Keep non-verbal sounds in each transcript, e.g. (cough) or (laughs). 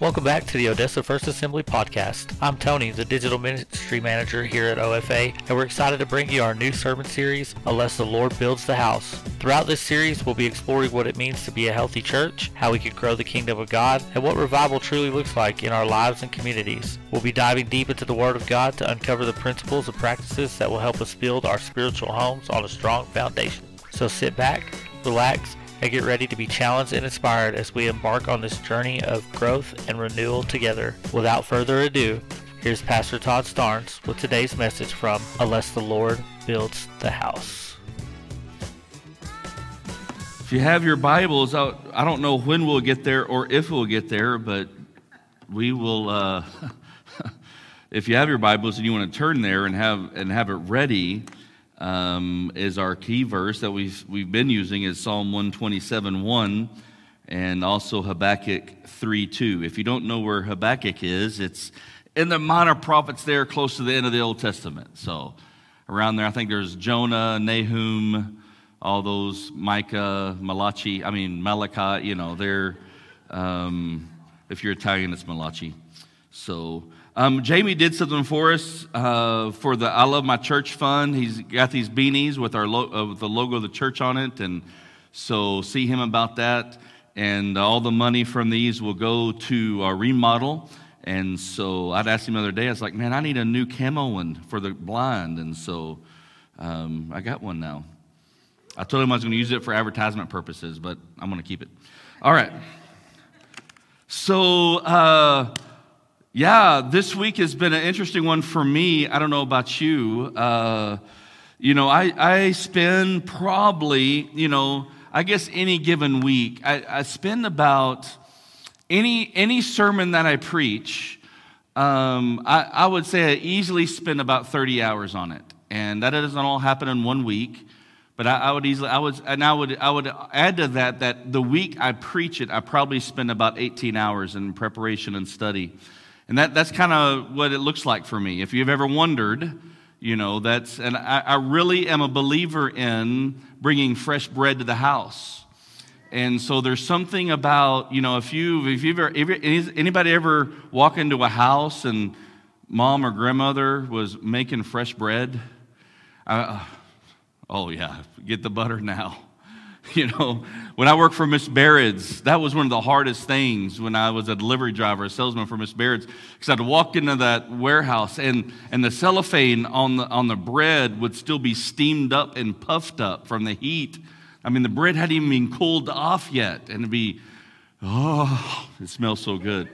Welcome back to the Odessa First Assembly podcast. I'm Tony, the digital ministry manager here at OFA, and we're excited to bring you our new sermon series, Unless the Lord Builds the House. Throughout this series, we'll be exploring what it means to be a healthy church, how we can grow the kingdom of God, and what revival truly looks like in our lives and communities. We'll be diving deep into the Word of God to uncover the principles and practices that will help us build our spiritual homes on a strong foundation. So sit back, relax, and get ready to be challenged and inspired as we embark on this journey of growth and renewal together. Without further ado, here's Pastor Todd Starnes with today's message from Unless the Lord Builds the House. If you have your Bibles, out I don't know when we'll get there or if we'll get there, but we will. Uh, (laughs) if you have your Bibles and you want to turn there and have and have it ready, um, is our key verse that we've, we've been using is Psalm 127 1 and also Habakkuk 3 2. If you don't know where Habakkuk is, it's in the minor prophets there close to the end of the Old Testament. So around there, I think there's Jonah, Nahum, all those, Micah, Malachi, I mean, Malachi, you know, they're, um, if you're Italian, it's Malachi. So, um, Jamie did something for us uh, for the I Love My Church Fund. He's got these beanies with, our lo- uh, with the logo of the church on it. And so see him about that. And all the money from these will go to our remodel. And so I'd asked him the other day, I was like, man, I need a new camo one for the blind. And so um, I got one now. I told him I was going to use it for advertisement purposes, but I'm going to keep it. All right. So, uh, yeah, this week has been an interesting one for me. I don't know about you. Uh, you know, I, I spend probably, you know, I guess any given week, I, I spend about any, any sermon that I preach, um, I, I would say I easily spend about 30 hours on it. And that doesn't all happen in one week. But I, I, would easily, I would, and I would, I would add to that that the week I preach it, I probably spend about 18 hours in preparation and study. And that, that's kind of what it looks like for me. If you've ever wondered, you know, that's, and I, I really am a believer in bringing fresh bread to the house. And so there's something about, you know, if you, if you've ever, if anybody ever walk into a house and mom or grandmother was making fresh bread, uh, oh yeah, get the butter now. (laughs) You know, when I worked for Miss Baird's, that was one of the hardest things when I was a delivery driver, a salesman for Miss Baird's, because I'd walk into that warehouse and, and the cellophane on the, on the bread would still be steamed up and puffed up from the heat. I mean, the bread hadn't even been cooled off yet, and it'd be, oh, it smells so good.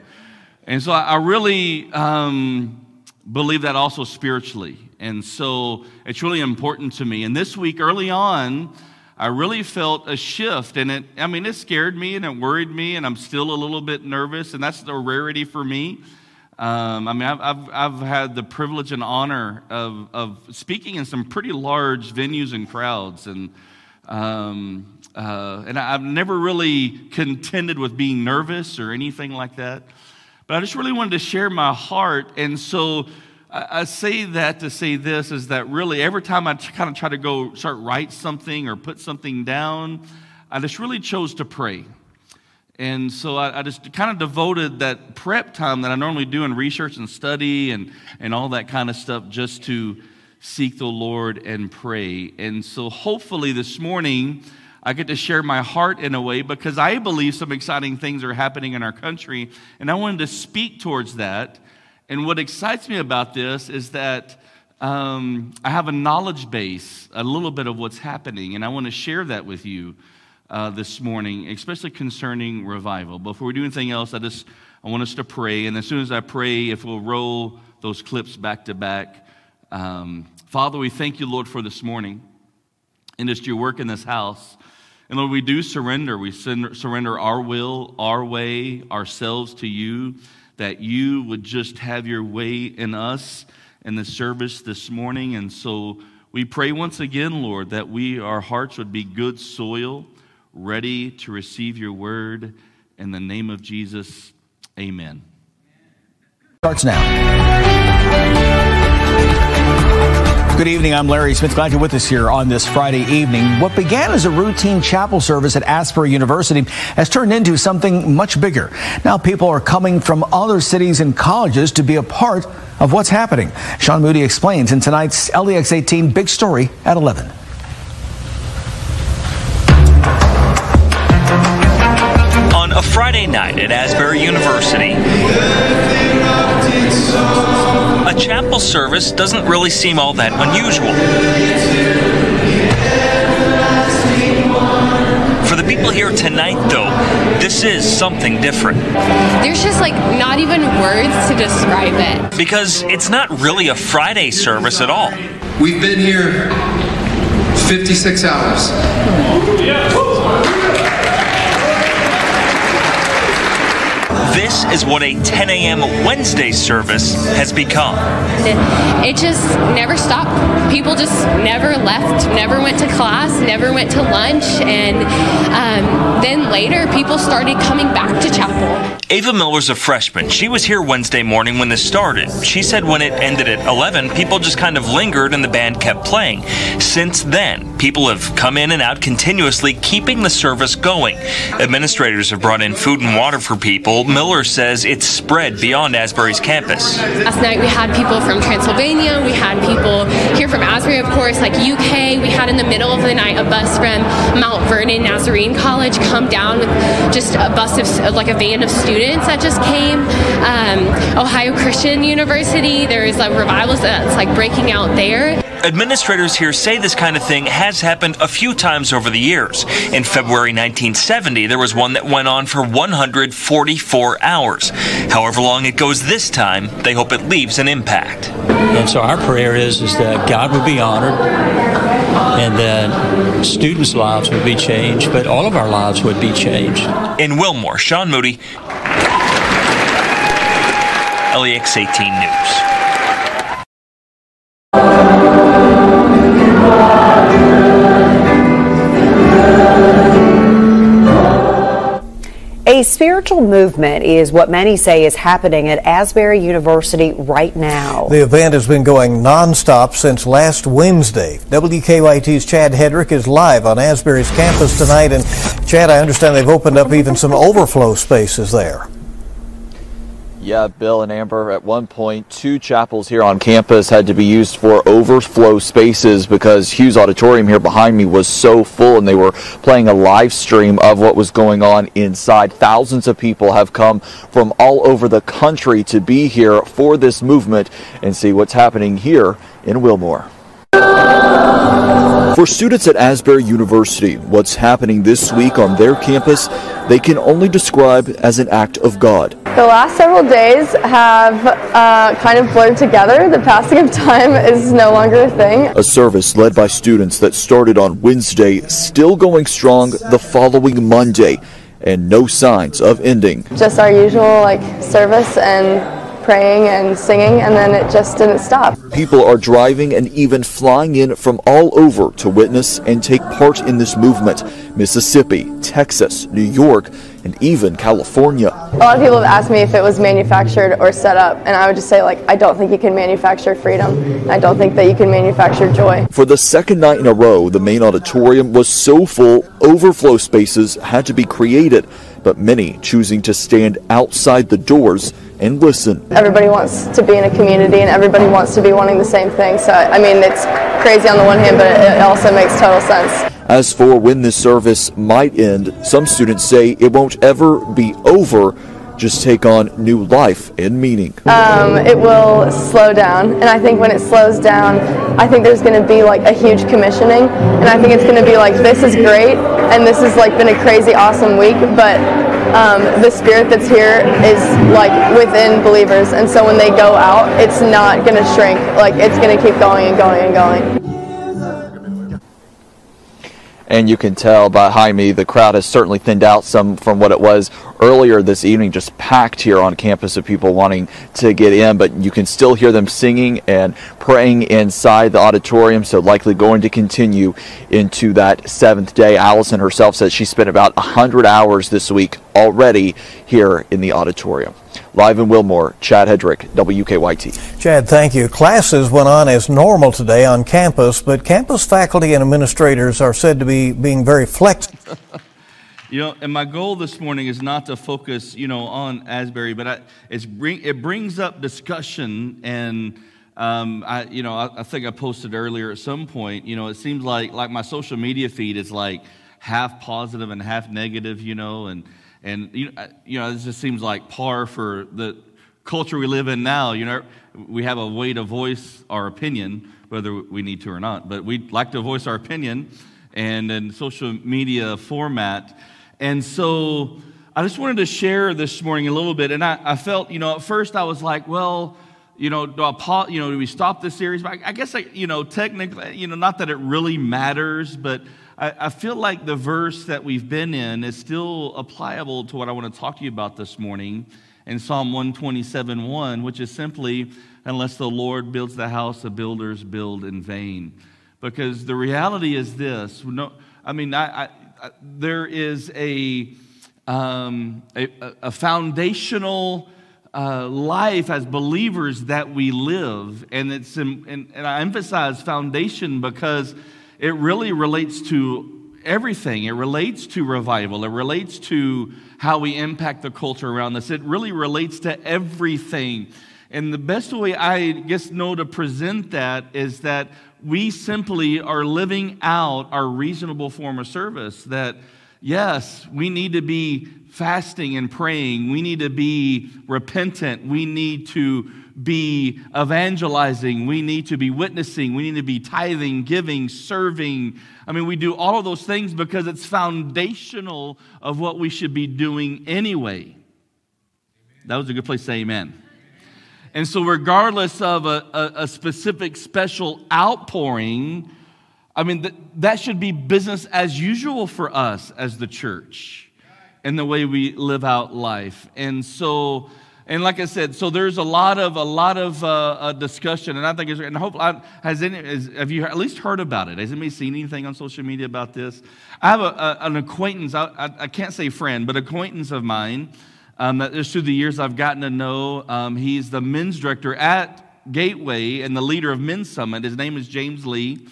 And so I really um, believe that also spiritually. And so it's really important to me. And this week, early on, I really felt a shift. And it, I mean, it scared me and it worried me, and I'm still a little bit nervous, and that's the rarity for me. Um, I mean, I've, I've, I've, had the privilege and honor of, of speaking in some pretty large venues and crowds, and, um, uh, and I've never really contended with being nervous or anything like that. But I just really wanted to share my heart, and so I say that to say this is that really every time I kind of try to go start write something or put something down, I just really chose to pray. And so I, I, just kind of devoted that prep time that I normally do in research and study and, and all that kind of stuff just to seek the Lord and pray. And so hopefully this morning I get to share my heart in a way because I believe some exciting things are happening in our country. And I wanted to speak towards that and what excites me about this is that um, I have a knowledge base, a little bit of what's happening, and I want to share that with you uh, this morning, especially concerning revival. Before we do anything else, I just I want us to pray, and as soon as I pray, if we'll roll those clips back to back, um, Father, we thank you, Lord, for this morning, and just your work in this house. And Lord, we do surrender. We surrender our will, our way, ourselves to you that you would just have your way in us in the service this morning. And so we pray once again, Lord, that we, our hearts would be good soil, ready to receive your word. In the name of Jesus, amen. Starts now. Good evening. I'm Larry Smith. Glad you're with us here on this Friday evening. What began as a routine chapel service at Asbury University has turned into something much bigger. Now people are coming from other cities and colleges to be a part of what's happening. Sean Moody explains in tonight's LEX 18 Big Story at 11. On a Friday night at Asbury University, a chapel service doesn't really seem all that unusual. For the people here tonight, though, this is something different. There's just like not even words to describe it. Because it's not really a Friday service at all. We've been here 56 hours. This is what a 10 a.m. Wednesday service has become. It just never stopped. People just never left, never went to class, never went to lunch, and um, then later people started coming back to chapel. Ava Miller's a freshman. She was here Wednesday morning when this started. She said when it ended at 11, people just kind of lingered and the band kept playing. Since then, people have come in and out continuously, keeping the service going. Administrators have brought in food and water for people. Miller says it's spread beyond Asbury's campus. Last night we had people from Transylvania, we had people here from Asbury, of course, like UK. We had in the middle of the night a bus from Mount Vernon Nazarene College come down with just a bus of like a van of students that just came. Um, Ohio Christian University, there's a revival that's like breaking out there. Administrators here say this kind of thing has happened a few times over the years. In February 1970, there was one that went on for 144 hours. However long it goes this time, they hope it leaves an impact. And so our prayer is, is that God would be honored and that students' lives would be changed, but all of our lives would be changed. In Wilmore, Sean Moody, LEX 18 News. A spiritual movement is what many say is happening at Asbury University right now. The event has been going nonstop since last Wednesday. WKYT's Chad Hedrick is live on Asbury's campus tonight. And Chad, I understand they've opened up even some overflow spaces there. Yeah, Bill and Amber, at one point, two chapels here on campus had to be used for overflow spaces because Hughes Auditorium here behind me was so full and they were playing a live stream of what was going on inside. Thousands of people have come from all over the country to be here for this movement and see what's happening here in Wilmore. For students at Asbury University, what's happening this week on their campus, they can only describe as an act of God. The last several days have uh, kind of blurred together. The passing of time (laughs) is no longer a thing. A service led by students that started on Wednesday, still going strong the following Monday, and no signs of ending. Just our usual like service and praying and singing, and then it just didn't stop. People are driving and even flying in from all over to witness and take part in this movement Mississippi, Texas, New York, and even California. A lot of people have asked me if it was manufactured or set up, and I would just say, like, I don't think you can manufacture freedom. I don't think that you can manufacture joy. For the second night in a row, the main auditorium was so full, overflow spaces had to be created, but many choosing to stand outside the doors and listen. Everybody wants to be in a community and everybody wants to be wanting the same thing. So, I mean, it's crazy on the one hand, but it also makes total sense. As for when this service might end, some students say it won't ever be over, just take on new life and meaning. Um, it will slow down, and I think when it slows down, I think there's going to be like a huge commissioning, and I think it's going to be like, this is great, and this has like been a crazy awesome week, but um, the spirit that's here is like within believers, and so when they go out, it's not going to shrink. Like it's going to keep going and going and going. And you can tell by behind me the crowd has certainly thinned out some from what it was earlier this evening, just packed here on campus of people wanting to get in. But you can still hear them singing and praying inside the auditorium, so likely going to continue into that seventh day. Allison herself says she spent about 100 hours this week already here in the auditorium. Live in Wilmore, Chad Hedrick, WKYT. Chad, thank you. Classes went on as normal today on campus, but campus faculty and administrators are said to be being very flexible. (laughs) You know, and my goal this morning is not to focus, you know, on Asbury, but I, it's bring, it brings up discussion, and um, I, you know, I, I, think I posted earlier at some point. You know, it seems like like my social media feed is like half positive and half negative, you know, and and you know, uh, you know, this just seems like par for the culture we live in now. You know, we have a way to voice our opinion, whether we need to or not, but we like to voice our opinion, and in social media format. And so I just wanted to share this morning a little bit. And I, I felt, you know, at first I was like, well, you know, do I pause, you know, do we stop this series? But I, I guess, I, you know, technically, you know, not that it really matters, but I, I feel like the verse that we've been in is still applicable to what I want to talk to you about this morning in Psalm 127 1, which is simply, unless the Lord builds the house, the builders build in vain. Because the reality is this no, I mean, I, I there is a, um, a, a, foundational uh, life as believers that we live. And, it's, and, and I emphasize foundation because it really relates to everything. It relates to revival, it relates to how we impact the culture around us, it really relates to everything. And the best way I guess know to present that is that we simply are living out our reasonable form of service. That, yes, we need to be fasting and praying, we need to be repentant, we need to be evangelizing, we need to be witnessing, we need to be tithing, giving, serving. I mean, we do all of those things because it's foundational of what we should be doing anyway. That was a good place to say amen. And so, regardless of a, a, a specific special outpouring, I mean, th- that should be business as usual for us as the church and the way we live out life. And so, and like I said, so there's a lot of a lot of uh, uh, discussion, and I think it's and hopefully has any have you at least heard about it? Has anybody seen anything on social media about this? I have a, a, an acquaintance. I, I, I, can't say friend, but acquaintance of mine um, that through the years I've gotten to know. Um, he's the men's director at Gateway and the leader of Men's Summit. His name is James Lee,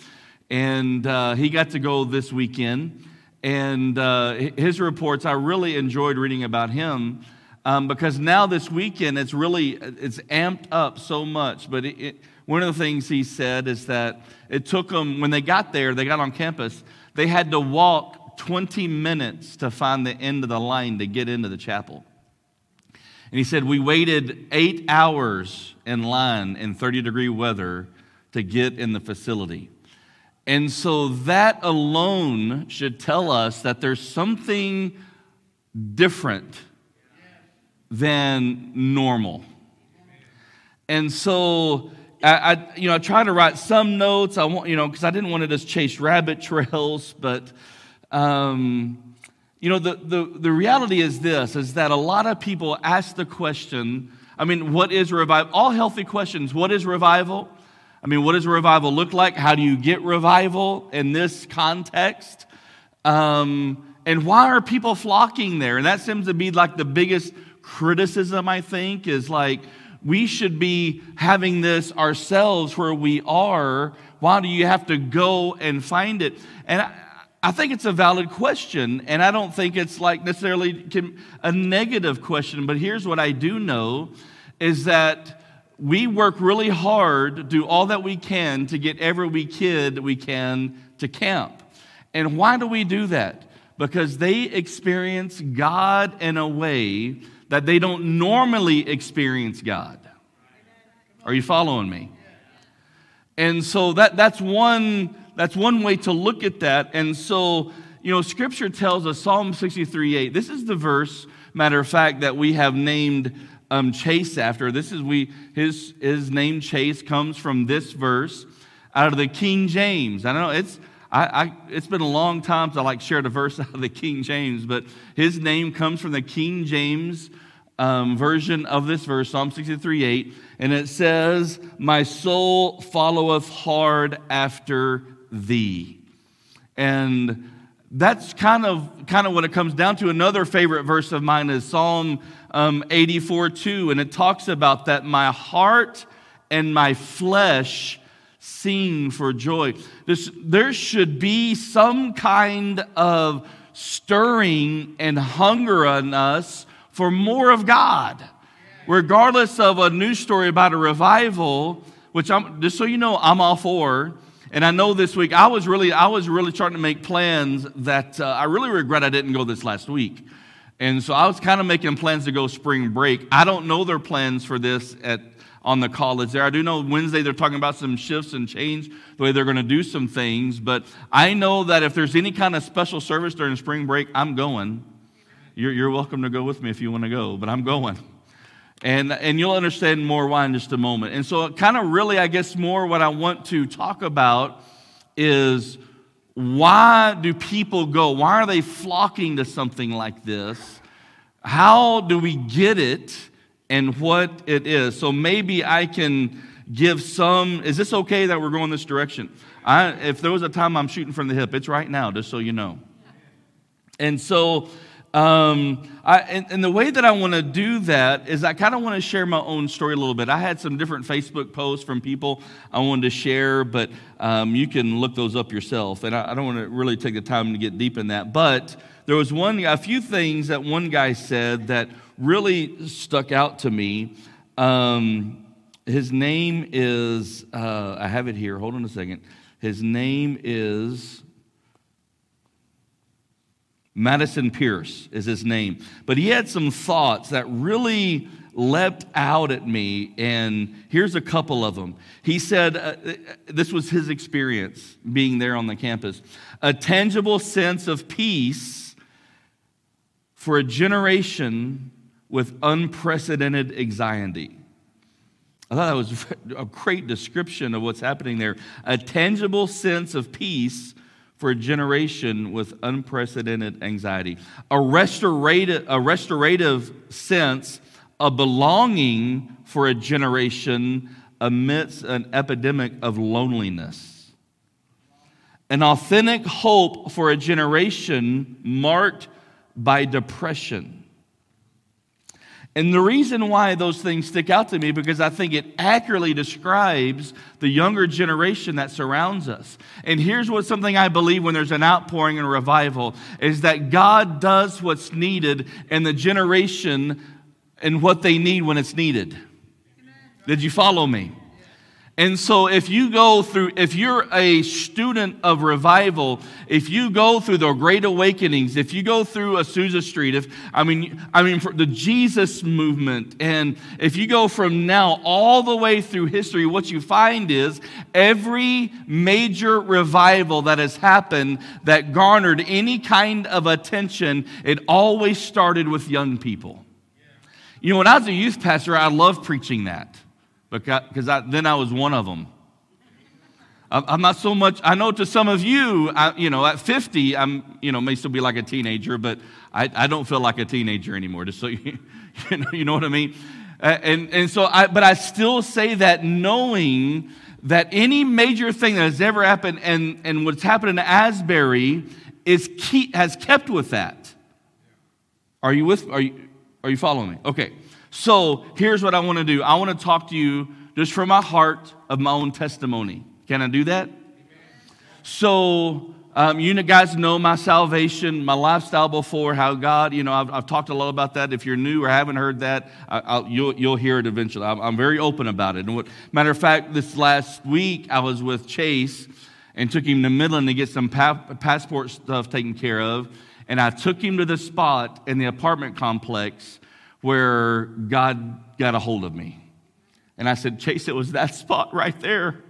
and uh, he got to go this weekend. And uh, his reports, I really enjoyed reading about him um, because now this weekend it's really it's amped up so much. But it, it, one of the things he said is that it took them when they got there, they got on campus, they had to walk 20 minutes to find the end of the line to get into the chapel. And he said, We waited eight hours in line in 30 degree weather to get in the facility. And so that alone should tell us that there's something different than normal. And so I, I, you know, I tried to write some notes. I want, you know, because I didn't want to just chase rabbit (laughs) trails, but um, you know, the, the, the reality is this, is that a lot of people ask the question, I mean, what is revival? All healthy questions. What is revival? I mean, what does revival look like? How do you get revival in this context? Um, and why are people flocking there? And that seems to be like the biggest criticism, I think, is like, we should be having this ourselves where we are. Why do you have to go and find it? And I, I think it's a valid question, and I don't think it's like necessarily a negative question, but here's what I do know is that we work really hard, do all that we can to get every kid we can to camp. And why do we do that? Because they experience God in a way that they don't normally experience God. Are you following me? And so that, that's one that's one way to look at that. And so, you know, scripture tells us, Psalm 63 8, this is the verse, matter of fact, that we have named um, Chase after. This is we, his, his name Chase comes from this verse out of the King James. I don't know it's, I, I, it's been a long time since I like shared a verse (laughs) out of the King James, but his name comes from the King James um, version of this verse, Psalm 63 8, and it says, My soul followeth hard after thee. And that's kind of kind of what it comes down to. Another favorite verse of mine is Psalm um, 84 2, and it talks about that my heart and my flesh sing for joy. This, there should be some kind of stirring and hunger in us for more of God. Regardless of a news story about a revival, which I'm just so you know, I'm all for. And I know this week I was really, I was really trying to make plans that uh, I really regret I didn't go this last week. And so I was kind of making plans to go spring break. I don't know their plans for this at on the college there. I do know Wednesday they're talking about some shifts and change the way they're going to do some things, but I know that if there's any kind of special service during spring break, I'm going. You're, you're welcome to go with me if you want to go, but I'm going. And, and you'll understand more why in just a moment. And so, kind of really, I guess, more what I want to talk about is why do people go? Why are they flocking to something like this? How do we get it and what it is? So maybe I can give some. Is this okay that we're going this direction? I, if there was a time I'm shooting from the hip, it's right now, just so you know. And so um, I, and, and, the way that I want to do that is I kind of want to share my own story a little bit. I had some different Facebook posts from people I wanted to share, but um, you can look those up yourself. And I, I don't want to really take the time to get deep in that. But there was one, a few things that one guy said that really stuck out to me. Um, his name is, uh, I have it here. Hold on a second. His name is Madison Pierce is his name. But he had some thoughts that really leapt out at me, and here's a couple of them. He said, uh, This was his experience being there on the campus a tangible sense of peace for a generation with unprecedented anxiety. I thought that was (laughs) a great description of what's happening there. A tangible sense of peace for a generation with unprecedented anxiety. A restorative, a restorative sense of belonging for a generation amidst an epidemic of loneliness. An authentic hope for a generation marked by depression. And the reason why those things stick out to me because I think it accurately describes the younger generation that surrounds us. And here's what something I believe when there's an outpouring and a revival is that God does what's needed in the generation and what they need when it's needed. Did you follow me? And so, if you go through, if you're a student of revival, if you go through the Great Awakenings, if you go through Azusa Street, if I mean, I mean, the Jesus movement, and if you go from now all the way through history, what you find is every major revival that has happened that garnered any kind of attention, it always started with young people. You know, when I was a youth pastor, I loved preaching that because I, then I was one of them. I'm not so much, I know to some of you, I, you know, at 50, I'm, you know, may still be like a teenager, but I, I don't feel like a teenager anymore, just so (laughs) you, you, know, you know what I mean? And, and so, I, but I still say that knowing that any major thing that has ever happened and, and what's happened in Asbury is key, has kept with that. Are you with, are you, are you following me? Okay. So here's what I want to do I want to talk to you just from my heart of my own testimony. Can I do that? So, um, you guys know my salvation, my lifestyle before, how God, you know, I've, I've talked a lot about that. If you're new or haven't heard that, I, you'll, you'll hear it eventually. I'm, I'm, very open about it. And what, matter of fact, this last week I was with Chase and took him to Midland to get some pa- passport stuff taken care of. And I took him to the spot in the apartment complex where God got a hold of me. And I said, Chase, it was that spot right there.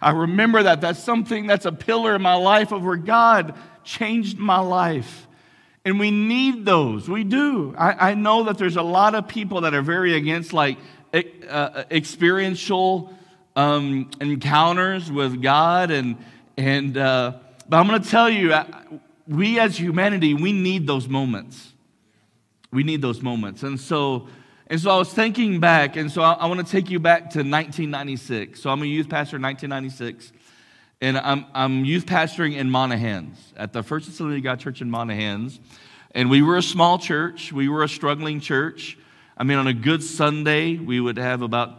I remember that. That's something that's a pillar in my life of where God changed my life. And we need those. We do. I, I know that there's a lot of people that are very against like uh, experiential um, encounters with God. And, and uh, but I'm going to tell you, we as humanity, we need those moments. We need those moments. And so, and so I was thinking back, and so I, I want to take you back to 1996. So I'm a youth pastor in 1996. and I'm, I'm youth pastoring in Monahans at the First Assembly of God Church in Monahans. And we were a small church, we were a struggling church. I mean, on a good Sunday, we would have about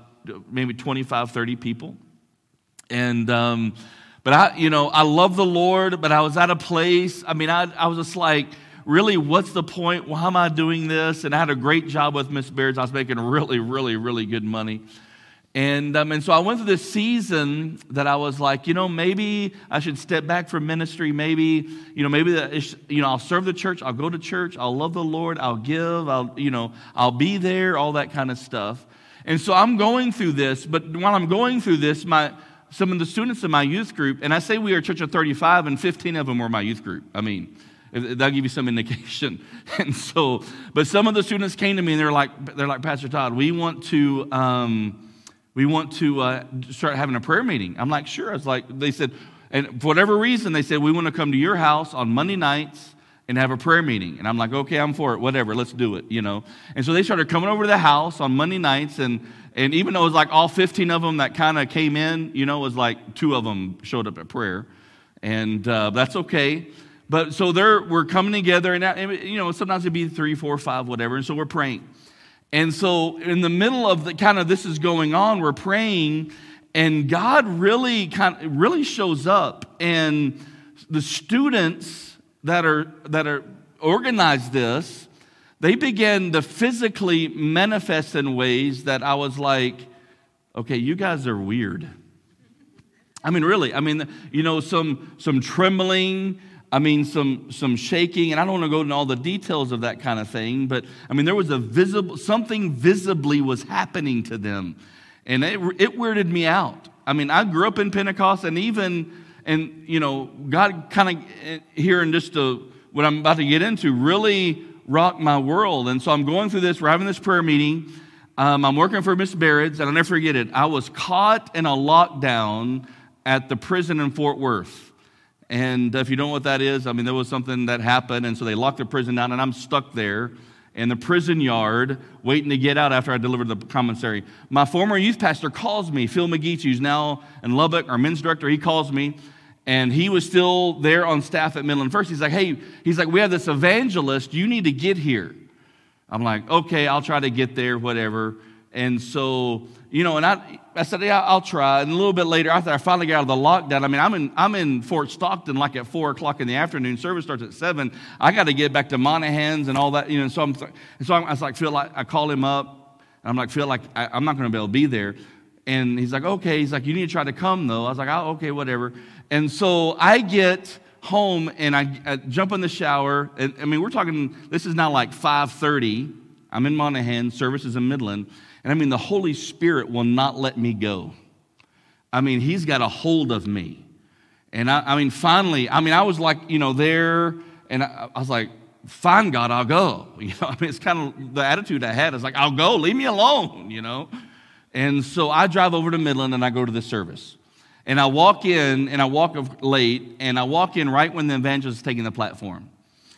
maybe 25, 30 people. And, um, but I, you know, I love the Lord, but I was at a place, I mean, I, I was just like, really, what's the point? Why am I doing this? And I had a great job with Miss Baird's. I was making really, really, really good money. And, um, and so I went through this season that I was like, you know, maybe I should step back from ministry. Maybe, you know, maybe, that, you know, I'll serve the church. I'll go to church. I'll love the Lord. I'll give. I'll, you know, I'll be there, all that kind of stuff. And so I'm going through this, but while I'm going through this, my, some of the students in my youth group, and I say we are a church of 35, and 15 of them were my youth group. I mean, that'll give you some indication. (laughs) And so, but some of the students came to me and they're like, they're like, Pastor Todd, we want to, um, we want to uh, start having a prayer meeting. I'm like, sure. I was like, they said, and for whatever reason, they said, we want to come to your house on Monday nights and have a prayer meeting. And I'm like, okay, I'm for it, whatever, let's do it, you know. And so they started coming over to the house on Monday nights, and, and even though it was like all 15 of them that kind of came in, you know, it was like two of them showed up at prayer. And uh, that's okay. But so they're, we're coming together, and, you know, sometimes it'd be three, four, five, whatever, and so we're praying. And so, in the middle of the kind of this is going on, we're praying, and God really kind of really shows up. And the students that are that are organized this, they began to physically manifest in ways that I was like, okay, you guys are weird. I mean, really. I mean, you know, some some trembling I mean, some, some shaking, and I don't want to go into all the details of that kind of thing, but I mean, there was a visible, something visibly was happening to them. And it, it weirded me out. I mean, I grew up in Pentecost, and even, and you know, God kind of eh, here in just a, what I'm about to get into really rocked my world. And so I'm going through this, we're having this prayer meeting. Um, I'm working for Miss Baird's, and I'll never forget it. I was caught in a lockdown at the prison in Fort Worth. And if you don't know what that is, I mean, there was something that happened, and so they locked the prison down, and I'm stuck there in the prison yard waiting to get out after I delivered the commissary. My former youth pastor calls me, Phil McGeach, who's now in Lubbock, our men's director. He calls me, and he was still there on staff at Midland First. He's like, hey, he's like, we have this evangelist. You need to get here. I'm like, okay, I'll try to get there, whatever. And so, you know, and I, I said, yeah, I'll try. And a little bit later, after I finally got out of the lockdown, I mean, I'm in, I'm in Fort Stockton like at 4 o'clock in the afternoon. Service starts at 7. I got to get back to Monahans and all that, you know. So, I'm, so I'm, I was like, feel like, I call him up. And I'm like, feel like I, I'm not going to be able to be there. And he's like, okay. He's like, you need to try to come, though. I was like, oh, okay, whatever. And so I get home and I, I jump in the shower. And I mean, we're talking, this is now like 5.30. I'm in Monahan. Service is in Midland. And I mean, the Holy Spirit will not let me go. I mean, He's got a hold of me. And I, I mean, finally, I mean, I was like, you know, there, and I, I was like, fine, God, I'll go. (laughs) You know, I mean, it's kind of the attitude I had. It's like, I'll go, leave me alone, (laughs) you know. And so I drive over to Midland and I go to the service. And I walk in, and I walk late, and I walk in right when the evangelist is taking the platform.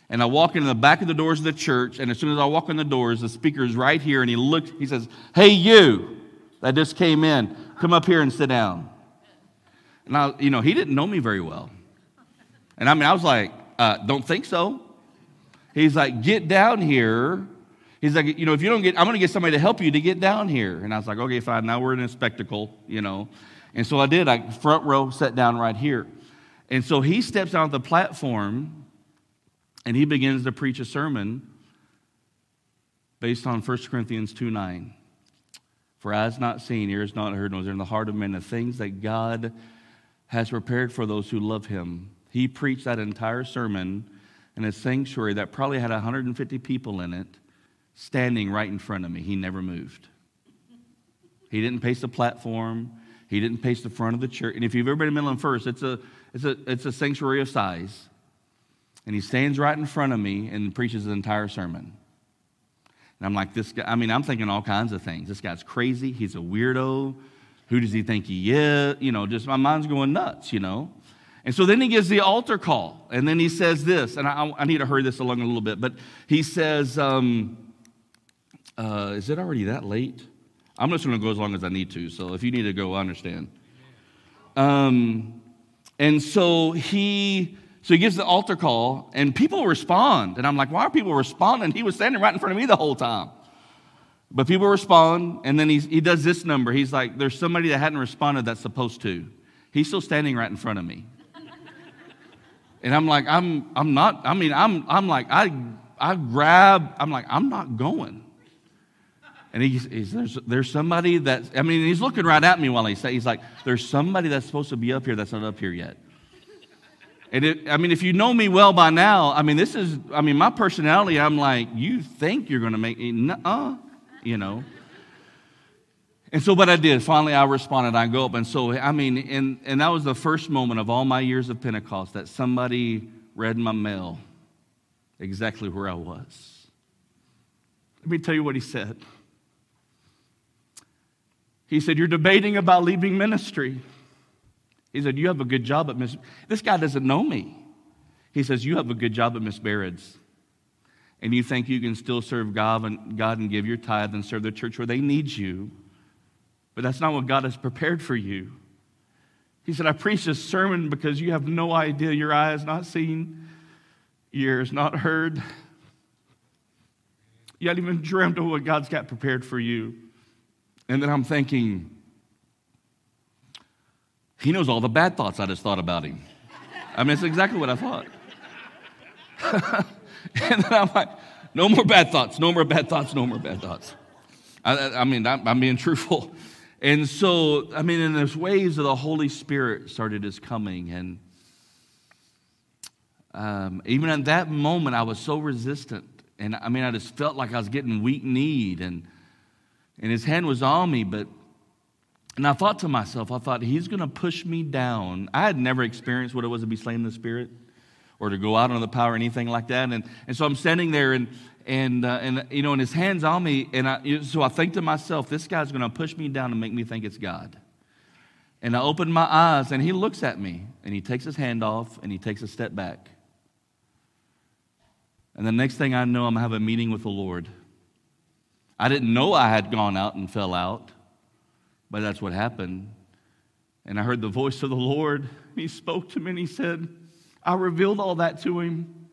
And I walk into the back of the doors of the church, and as soon as I walk in the doors, the speaker is right here, and he looks, he says, Hey, you that just came in, come up here and sit down. And I, you know, he didn't know me very well. And I mean, I was like, uh, Don't think so. He's like, Get down here. He's like, You know, if you don't get, I'm going to get somebody to help you to get down here. And I was like, Okay, fine. Now we're in a spectacle, you know. And so I did. I front row, sat down right here. And so he steps out the platform and he begins to preach a sermon based on 1 Corinthians 2 9. For eyes not seen, ears not heard, nor is in the heart of men the things that God has prepared for those who love him. He preached that entire sermon in a sanctuary that probably had 150 people in it, standing right in front of me. He never moved. He didn't pace the platform. He didn't pace the front of the church. And if you've ever been to Midland First, it's a, it's a, it's a sanctuary of size. And he stands right in front of me and preaches the entire sermon. And I'm like, this guy, I mean, I'm thinking all kinds of things. This guy's crazy. He's a weirdo. Who does he think he is? You know, just my mind's going nuts, you know. And so then he gives the altar call. And then he says this, and I, I need to hurry this along a little bit, but he says, um, uh, Is it already that late? I'm just going to go as long as I need to. So if you need to go, I understand. Um, And so he so he gives the altar call, and people respond. And I'm like, why are people responding? He was standing right in front of me the whole time. But people respond, and then he's, he does this number. He's like, there's somebody that hadn't responded that's supposed to. He's still standing right in front of me. And I'm like, I'm, I'm not, I mean, I'm, I'm like, I, I grab, I'm like, I'm not going. And he's, he's there's, there's somebody that, I mean, he's looking right at me while he says, he's like, there's somebody that's supposed to be up here that's not up here yet. And it, I mean, if you know me well by now, I mean, this is, I mean, my personality, I'm like, you think you're going to make it, uh you know. And so what I did, finally I responded, I go up. And so, I mean, and, and that was the first moment of all my years of Pentecost that somebody read my mail exactly where I was. Let me tell you what he said. He said, You're debating about leaving ministry. He said, You have a good job at Miss. This guy doesn't know me. He says, You have a good job at Miss Baird's. And you think you can still serve God and, God and give your tithe and serve the church where they need you. But that's not what God has prepared for you. He said, I preached this sermon because you have no idea. Your eye has not seen, ears not heard. You hadn't even dreamt of what God's got prepared for you. And then I'm thinking, he knows all the bad thoughts I just thought about him. I mean, it's exactly what I thought. (laughs) and then I'm like, no more bad thoughts, no more bad thoughts, no more bad thoughts. I, I mean, I'm, I'm, being (laughs) truthful. And so, I mean, in those waves of the Holy Spirit started as coming. And um, even at that moment, I was so resistant. And I mean, I just felt like I was getting weak kneed. And, and his hand was on me, but and I thought to myself, I thought, he's going to push me down. I had never experienced what it was to be slain in the Spirit or to go out on the power or anything like that. And, and so I'm standing there and, and, uh, and, you know, and his hand's on me. And I, so I think to myself, this guy's going to push me down and make me think it's God. And I open my eyes and he looks at me and he takes his hand off and he takes a step back. And the next thing I know, I'm going to have a meeting with the Lord. I didn't know I had gone out and fell out. But that's what happened. And I heard the voice of the Lord. He spoke to me and he said, I revealed all that to him.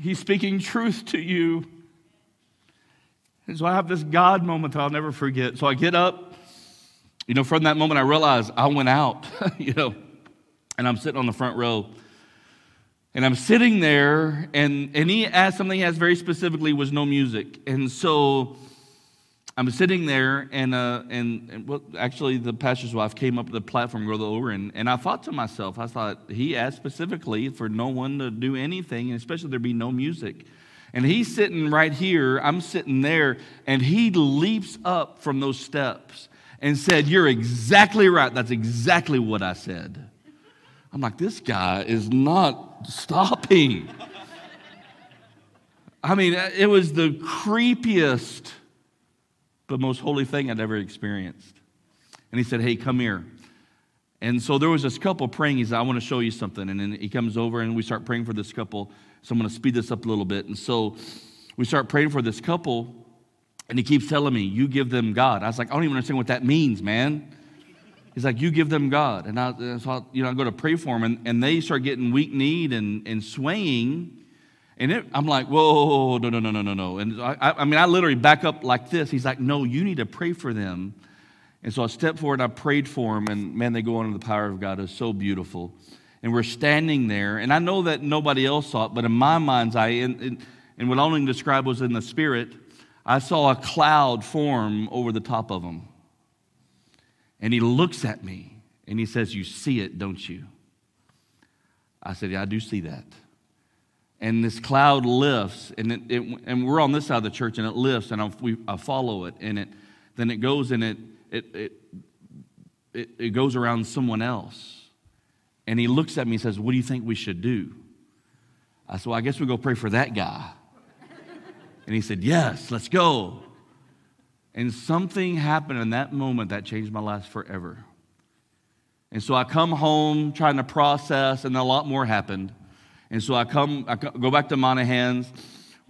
He's speaking truth to you. And so I have this God moment that I'll never forget. So I get up. You know, from that moment, I realized I went out, (laughs) you know, and I'm sitting on the front row. And I'm sitting there, and, and he asked something he asked very specifically was no music. And so I'm sitting there, and, uh, and, and well, actually, the pastor's wife came up to the platform, go over, and, and I thought to myself, I thought, he asked specifically for no one to do anything, and especially there be no music. And he's sitting right here, I'm sitting there, and he leaps up from those steps and said, You're exactly right. That's exactly what I said. I'm like, This guy is not stopping. I mean, it was the creepiest the most holy thing I'd ever experienced. And he said, Hey, come here. And so there was this couple praying. He said, I want to show you something. And then he comes over and we start praying for this couple. So I'm going to speed this up a little bit. And so we start praying for this couple. And he keeps telling me, You give them God. I was like, I don't even understand what that means, man. He's like, You give them God. And, I, so I, you know, I go to pray for them. And, and they start getting weak kneed and, and swaying. And it, I'm like, whoa, no, no, no, no, no, no. And I, I mean, I literally back up like this. He's like, no, you need to pray for them. And so I stepped forward and I prayed for them. And man, they go under the power of God. It's so beautiful. And we're standing there. And I know that nobody else saw it, but in my mind's eye, and, and what I only describe was in the spirit, I saw a cloud form over the top of them. And he looks at me and he says, You see it, don't you? I said, Yeah, I do see that and this cloud lifts, and, it, it, and we're on this side of the church, and it lifts, and I, we, I follow it, and it, then it goes and it, it, it, it, it goes around someone else. And he looks at me and says, What do you think we should do? I said, Well, I guess we go pray for that guy. And he said, Yes, let's go. And something happened in that moment that changed my life forever. And so I come home trying to process, and a lot more happened. And so I come, I go back to Monahans.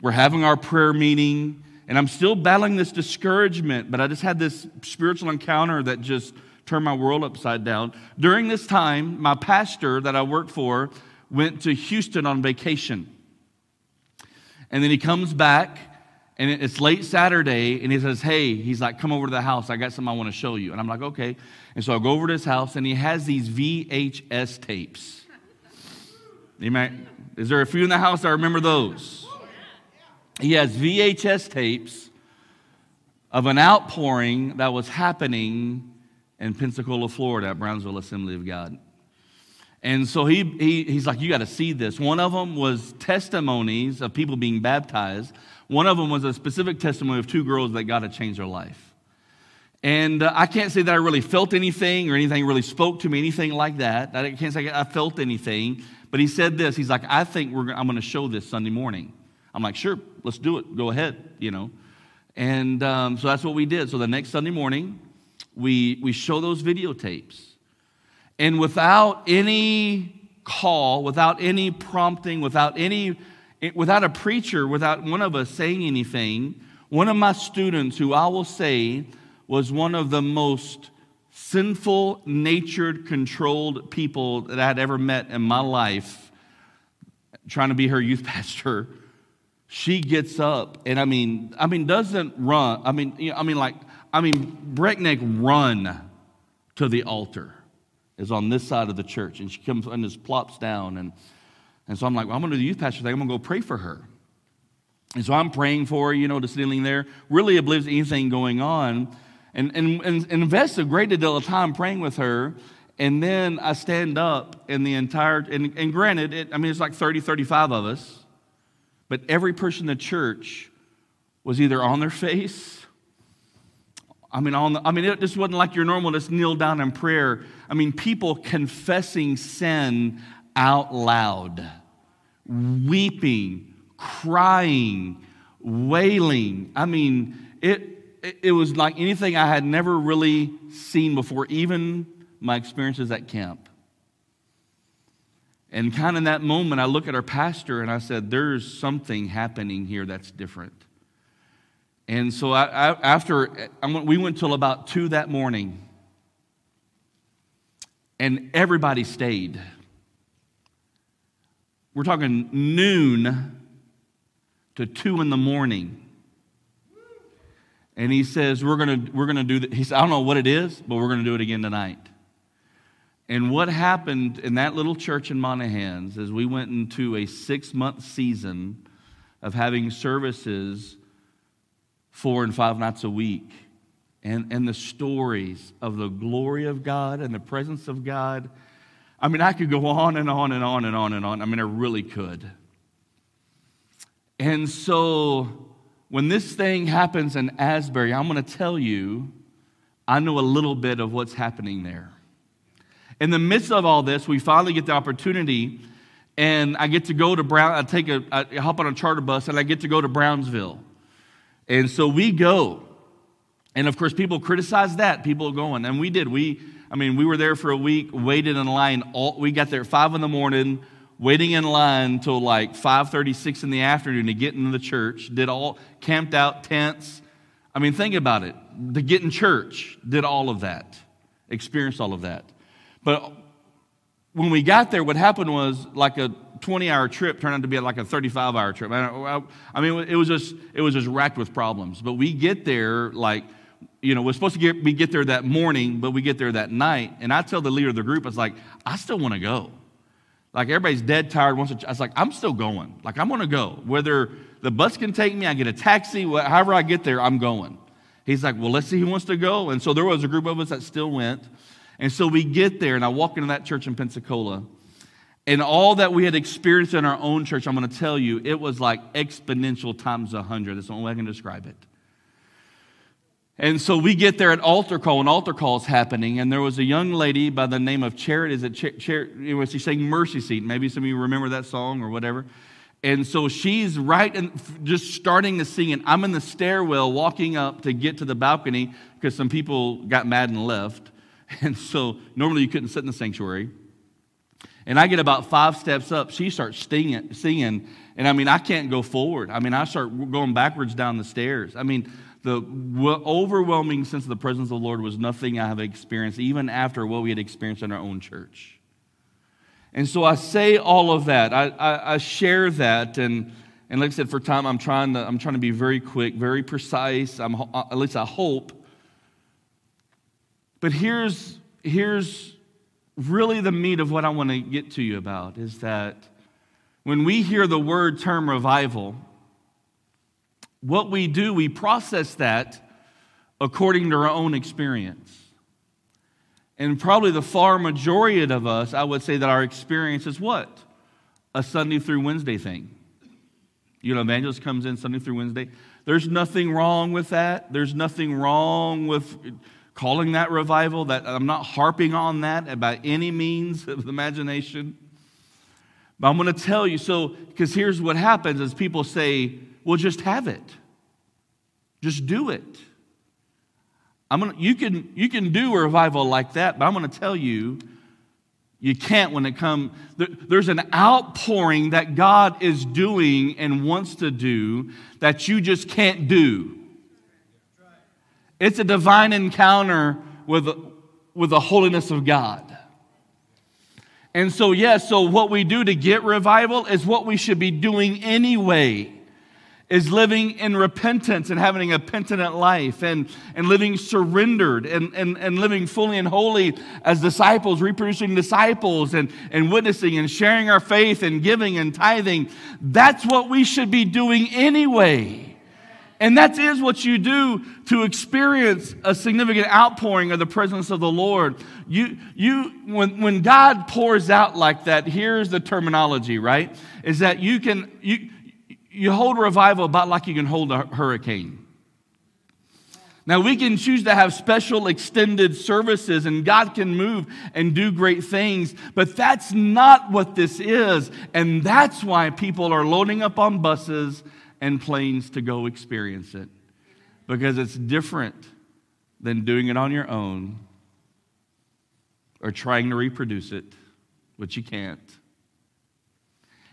We're having our prayer meeting, and I'm still battling this discouragement, but I just had this spiritual encounter that just turned my world upside down. During this time, my pastor that I work for went to Houston on vacation. And then he comes back, and it's late Saturday, and he says, Hey, he's like, come over to the house. I got something I want to show you. And I'm like, Okay. And so I go over to his house, and he has these VHS tapes. Might, is there a few in the house that remember those? He has VHS tapes of an outpouring that was happening in Pensacola, Florida, at Brownsville Assembly of God. And so he, he, he's like, You got to see this. One of them was testimonies of people being baptized, one of them was a specific testimony of two girls that God had changed their life. And uh, I can't say that I really felt anything or anything really spoke to me, anything like that. I can't say I felt anything. But he said this. He's like, I think we're, I'm going to show this Sunday morning. I'm like, sure, let's do it. Go ahead, you know. And um, so that's what we did. So the next Sunday morning, we, we show those videotapes. And without any call, without any prompting, without any without a preacher, without one of us saying anything, one of my students, who I will say was one of the most sinful natured, controlled people that I had ever met in my life, trying to be her youth (laughs) pastor, she gets up and I mean, I mean, doesn't run. I mean, you know, I mean, like, I mean, breakneck run to the altar is on this side of the church, and she comes and just plops down, and and so I'm like, well, I'm going to do the youth pastor thing. I'm going to go pray for her. And so I'm praying for her, you know, just kneeling there, really oblivious to anything going on, and, and, and invest a great deal of time praying with her. And then I stand up, and the entire, and, and granted, it, I mean, it's like 30, 35 of us, but every person in the church was either on their face. I mean, on the, I mean, it just wasn't like your normal, just kneel down in prayer. I mean, people confessing sin out loud, weeping, crying, wailing. I mean, it, it was like anything I had never really seen before, even my experiences at camp. And kind of in that moment, I look at our pastor and I said, There's something happening here that's different. And so I, I, after we went till about two that morning, and everybody stayed. We're talking noon to two in the morning. And he says, We're going to we're gonna do that. He said, I don't know what it is, but we're going to do it again tonight. And what happened in that little church in Monahans is we went into a six month season of having services four and five nights a week. And, and the stories of the glory of God and the presence of God I mean, I could go on and on and on and on and on. I mean, I really could. And so when this thing happens in Asbury, I'm going to tell you, I know a little bit of what's happening there. In the midst of all this, we finally get the opportunity, and I get to go to Brown. I take a, I hop on a charter bus, and I get to go to Brownsville. And so we go. And of course, people criticize that. People going, and we did. We I mean, we were there for a week, waited in line. All, we got there at 5 in the morning, waiting in line till like 5.36 in the afternoon to get into the church. Did all, camped out, tents. I mean, think about it. To get in church, did all of that. Experienced all of that. But when we got there, what happened was like a 20 hour trip turned out to be like a 35 hour trip. I, mean, it was just, it was just racked with problems. But we get there like you know, we're supposed to get, we get there that morning, but we get there that night. And I tell the leader of the group, I was like, I still want to go. Like everybody's dead tired. Once I was like, I'm still going. Like I'm to go. Whether the bus can take me, I get a taxi, however I get there, I'm going. He's like, well, let's see who wants to go. And so there was a group of us that still went. And so we get there, and I walk into that church in Pensacola. And all that we had experienced in our own church, I'm going to tell you, it was like exponential times a hundred. That's the only way I can describe it. And so we get there at altar call, and altar call is happening, and there was a young lady by the name of Charity. Is it Char- she's saying Mercy Seat. Maybe some of you remember that song or whatever. And so she's right and just starting to sing, and I'm in the stairwell walking up to get to the balcony because some people got mad and left. (laughs) And so normally you couldn't sit in the sanctuary. And I get about five steps up. She starts singing, and I mean, I can't go forward. I mean, I start going backwards down the stairs. I mean, the overwhelming sense of the presence of the Lord was nothing I have experienced, even after what we had experienced in our own church. And so I say all of that. I, I, I share that. And, and like I said, for time, I'm trying to, I'm trying to be very quick, very precise. I'm, at least I hope. But here's, here's really the meat of what I want to get to you about is that when we hear the word term revival, what we do, we process that according to our own experience. And probably the far majority of us, I would say that our experience is what? A Sunday through Wednesday thing. You know, evangelist comes in Sunday through Wednesday. There's nothing wrong with that. There's nothing wrong with calling that revival. That I'm not harping on that by any means of the imagination. But I'm going to tell you so because here's what happens is people say, well, just have it. Just do it. I'm gonna, you, can, you can do a revival like that, but I'm going to tell you, you can't when it comes. There, there's an outpouring that God is doing and wants to do that you just can't do. It's a divine encounter with, with the holiness of God. And so, yes, so what we do to get revival is what we should be doing anyway is living in repentance and having a penitent life and, and living surrendered and, and, and living fully and holy as disciples, reproducing disciples and, and witnessing and sharing our faith and giving and tithing. That's what we should be doing anyway. And that is what you do to experience a significant outpouring of the presence of the Lord. You, you, when, when God pours out like that, here's the terminology, right? Is that you can, you, you hold revival about like you can hold a hurricane. Now, we can choose to have special extended services and God can move and do great things, but that's not what this is. And that's why people are loading up on buses and planes to go experience it. Because it's different than doing it on your own or trying to reproduce it, which you can't.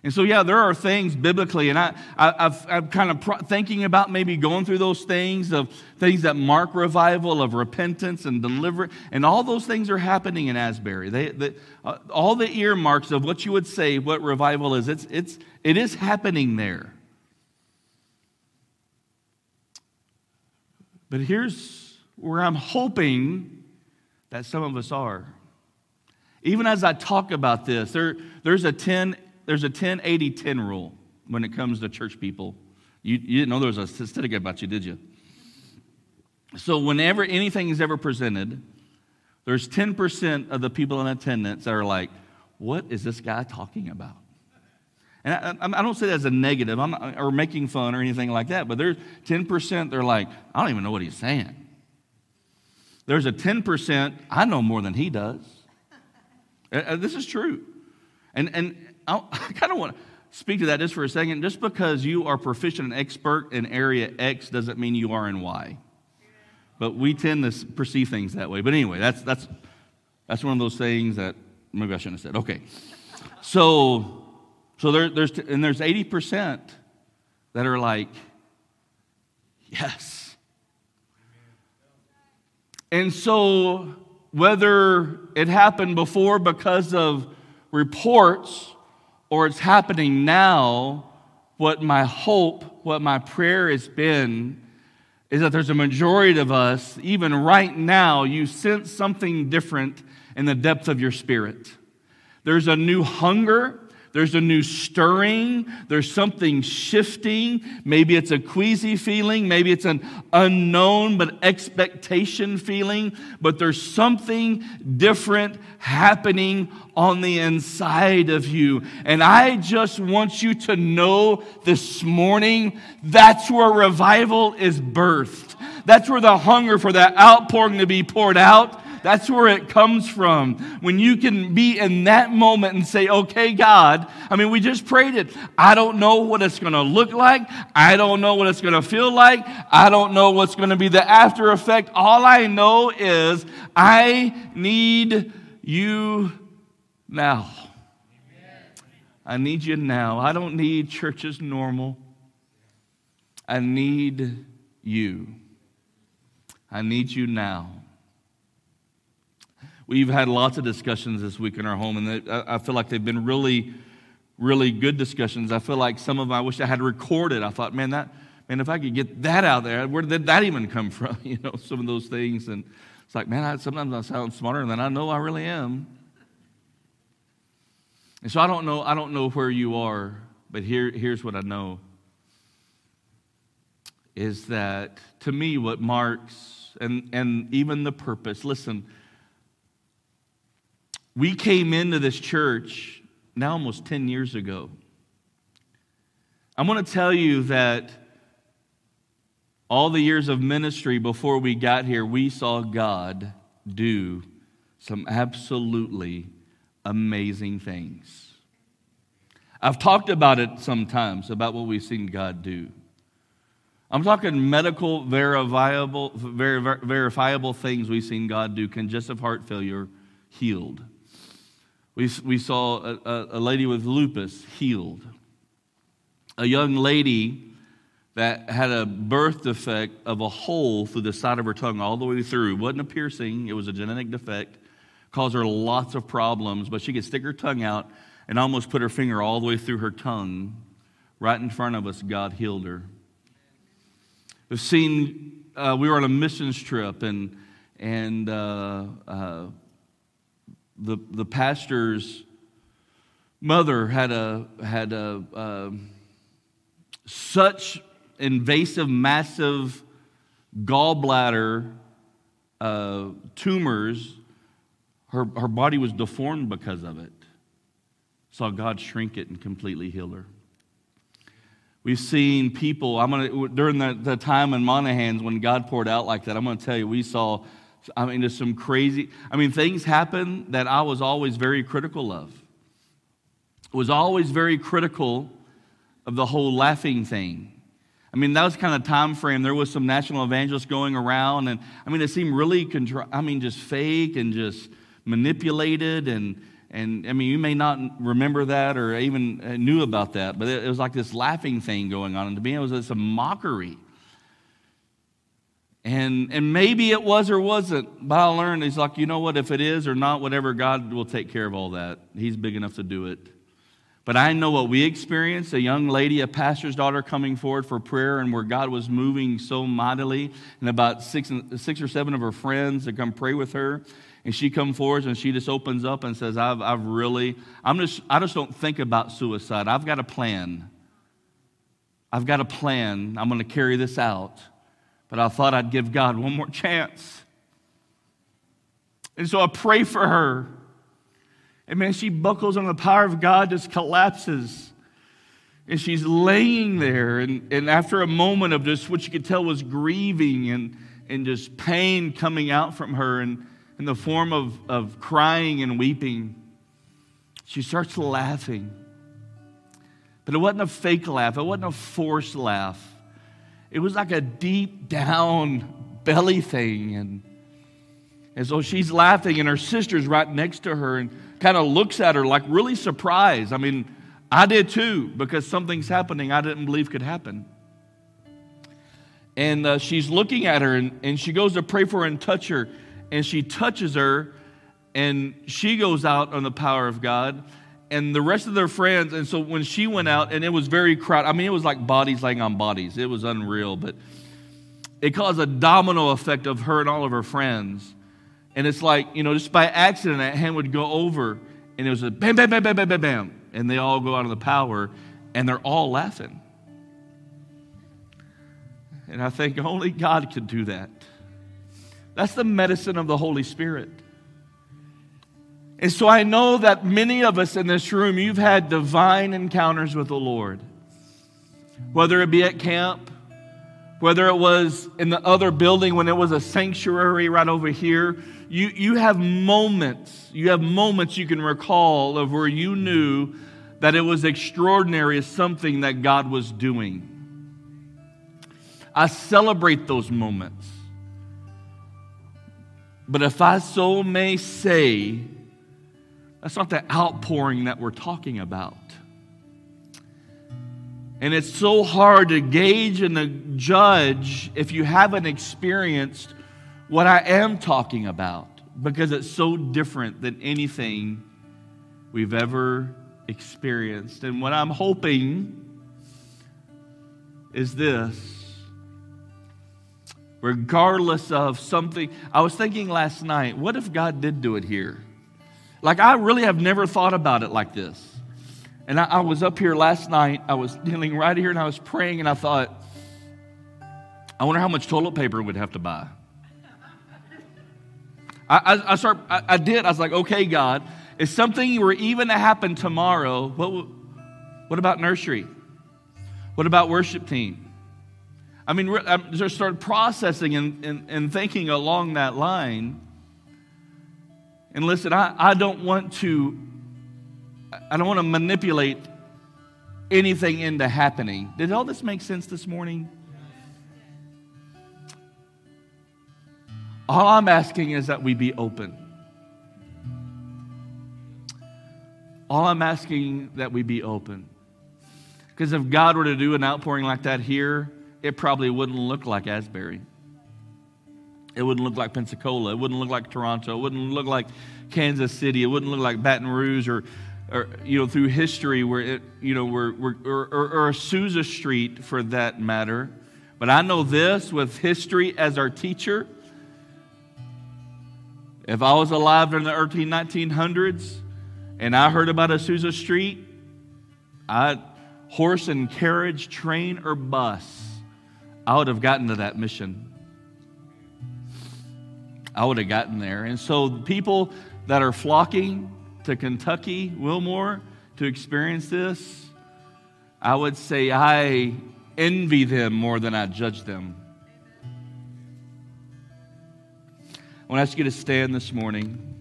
And so, yeah, there are things biblically, and I, I, I'm kind of pro- thinking about maybe going through those things of things that mark revival, of repentance and deliverance, and all those things are happening in Asbury. They, they, uh, all the earmarks of what you would say what revival is, it's, it's, it is happening there. But here's where I'm hoping that some of us are. Even as I talk about this, there, there's a 10 there's a 10 80 10 rule when it comes to church people. You, you didn't know there was a statistic about you, did you? So, whenever anything is ever presented, there's 10% of the people in attendance that are like, What is this guy talking about? And I, I don't say that as a negative I'm or making fun or anything like that, but there's 10% they're like, I don't even know what he's saying. There's a 10%, I know more than he does. Uh, uh, this is true. And, and I, kind of want to speak to that just for a second. Just because you are proficient and expert in area X doesn't mean you are in Y. But we tend to perceive things that way. But anyway, that's, that's, that's one of those things that maybe I shouldn't have said. Okay. So, so there, there's, and there's 80% that are like, yes. And so, whether it happened before because of reports or it's happening now, what my hope, what my prayer has been, is that there's a majority of us, even right now, you sense something different in the depth of your spirit. There's a new hunger, there's a new stirring. There's something shifting. Maybe it's a queasy feeling. Maybe it's an unknown but expectation feeling. But there's something different happening on the inside of you. And I just want you to know this morning that's where revival is birthed. That's where the hunger for that outpouring to be poured out that's where it comes from. When you can be in that moment and say, okay, God, I mean, we just prayed it. I don't know what it's going to look like. I don't know what it's going to feel like. I don't know what's going to be the after effect. All I know is I need you now. I need you now. I don't need church as normal. I need you. I need you now. We've had lots of discussions this week in our home, and I feel like they've been really, really good discussions. I feel like some of them I wish I had recorded. I thought, man, that, man, if I could get that out there, where did that even come (laughs) from? You know, some of those things. And it's like, man, I, sometimes I sound smarter than I know I really am. And so I don't know, I don't know where you are, but here, here's what I know is that to me what marks and, and even the purpose, listen, we came into this church now almost 10 years ago. I'm going to tell you that all the years of ministry before we got here, we saw God do some absolutely amazing things. I've talked about it sometimes, about what we've seen God do. I'm talking medical, verifiable, verifiable things we've seen God do. Congestive heart failure healed. We, we saw a, a lady with lupus healed. A young lady that had a birth defect of a hole through the side of her tongue all the way through. It wasn't a piercing, it was a genetic defect. Caused her lots of problems, but she could stick her tongue out and almost put her finger all the way through her tongue. Right in front of us, God healed her. We've seen, uh, we were on a missions trip, and, and uh, uh, the, the pastor's mother had a, had a, um, such invasive, massive gallbladder uh, tumors, her, her body was deformed because of it. Saw God shrink it and completely heal her. We've seen people, I'm gonna, during the, the time in Monahans when God poured out like that, I'm to tell you, we saw, I mean, just some crazy, I mean, things happen that I was always very critical of. Was always very critical of the whole laughing thing. I mean, that was kind of time frame. There was some national evangelists going around, and I mean, it seemed really, contri- I mean, just fake and just manipulated. And, and I mean, you may not remember that or even uh, knew about that, but it, it was like this laughing thing going on. And to me, it was just a mockery. And, and maybe it was or wasn't, but I learned, he's like, you know what, if it is or not, whatever, God will take care of all that. He's big enough to do it. But I know what we experienced a young lady, a pastor's daughter, coming forward for prayer, and where God was moving so mightily, and about six, six or seven of her friends to come pray with her. And she comes forward and she just opens up and says, I've, I've really, I'm just, I just don't think about suicide. I've got a plan. I've got a plan. I'm going to carry this out. But I thought I'd give God one more chance. And so I pray for her. And man, she buckles on the power of God, just collapses. And she's laying there. And, and after a moment of just what you could tell was grieving and, and just pain coming out from her and in the form of, of crying and weeping, she starts laughing. But it wasn't a fake laugh, it wasn't a forced laugh. It was like a deep down belly thing. And, and so she's laughing, and her sister's right next to her. And kind of looks at her like really surprised. I mean, I did too, because something's happening I didn't believe could happen. And uh, she's looking at her, and, and she goes to pray for her and touch her. And she touches her, and she goes out on the power of God. And the rest of their friends, and so when she went out, and it was very crowded, I mean, it was like bodies laying on bodies. It was unreal, but it caused a domino effect of her and all of her friends. And it's like, you know, just by accident, that hand would go over and it was a bam, bam, bam, bam, bam, bam, bam. And they all go out of the power and they're all laughing. And I think only God could do that. That's the medicine of the Holy Spirit. And so I know that many of us in this room, you've had divine encounters with the Lord. Whether it be at camp, whether it was in the other building when it was a sanctuary right over here, you, you have moments, you have moments you can recall of where you knew that it was extraordinary as something that God was doing. I celebrate those moments. But if I so may say, that's not the outpouring that we're talking about. And it's so hard to gauge and to judge if you haven't experienced what I am talking about because it's so different than anything we've ever experienced. And what I'm hoping is this regardless of something. I was thinking last night, what if God did do it here? Like, I really have never thought about it like this. And I, I was up here last night, I was kneeling right here and I was praying, and I thought, I wonder how much toilet paper we'd have to buy. I, I, I start, I, I, did. I was like, okay, God, if something were even to happen tomorrow, what, what about nursery? What about worship team? I mean, I just started processing and, and, and thinking along that line. And listen, I, I don't want to, I don't want to manipulate anything into happening. Did all this make sense this morning? All I'm asking is that we be open. All I'm asking that we be open. Because if God were to do an outpouring like that here, it probably wouldn't look like Asbury. It wouldn't look like Pensacola. It wouldn't look like Toronto. It wouldn't look like Kansas City. It wouldn't look like Baton Rouge or, or you know, through history where it, you know, where, or, or, or Azusa Street for that matter. But I know this with history as our teacher. If I was alive during the early 1900s and I heard about Azusa Street, I horse and carriage, train or bus, I would have gotten to that mission. I would have gotten there. And so, people that are flocking to Kentucky, Wilmore, to experience this, I would say I envy them more than I judge them. I want to ask you to stand this morning.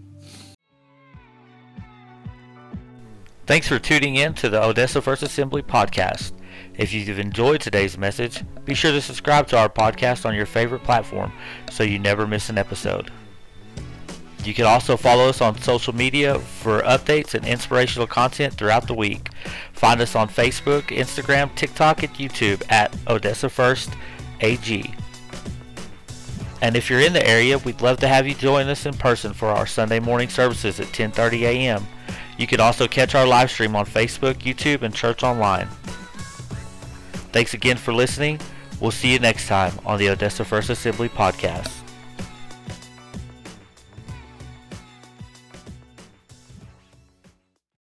Thanks for tuning in to the Odessa First Assembly podcast. If you've enjoyed today's message, be sure to subscribe to our podcast on your favorite platform so you never miss an episode. You can also follow us on social media for updates and inspirational content throughout the week. Find us on Facebook, Instagram, TikTok, and YouTube at Odessa First AG. And if you're in the area, we'd love to have you join us in person for our Sunday morning services at 10:30 a.m. You can also catch our live stream on Facebook, YouTube, and Church Online. Thanks again for listening. We'll see you next time on the Odessa First Assembly podcast.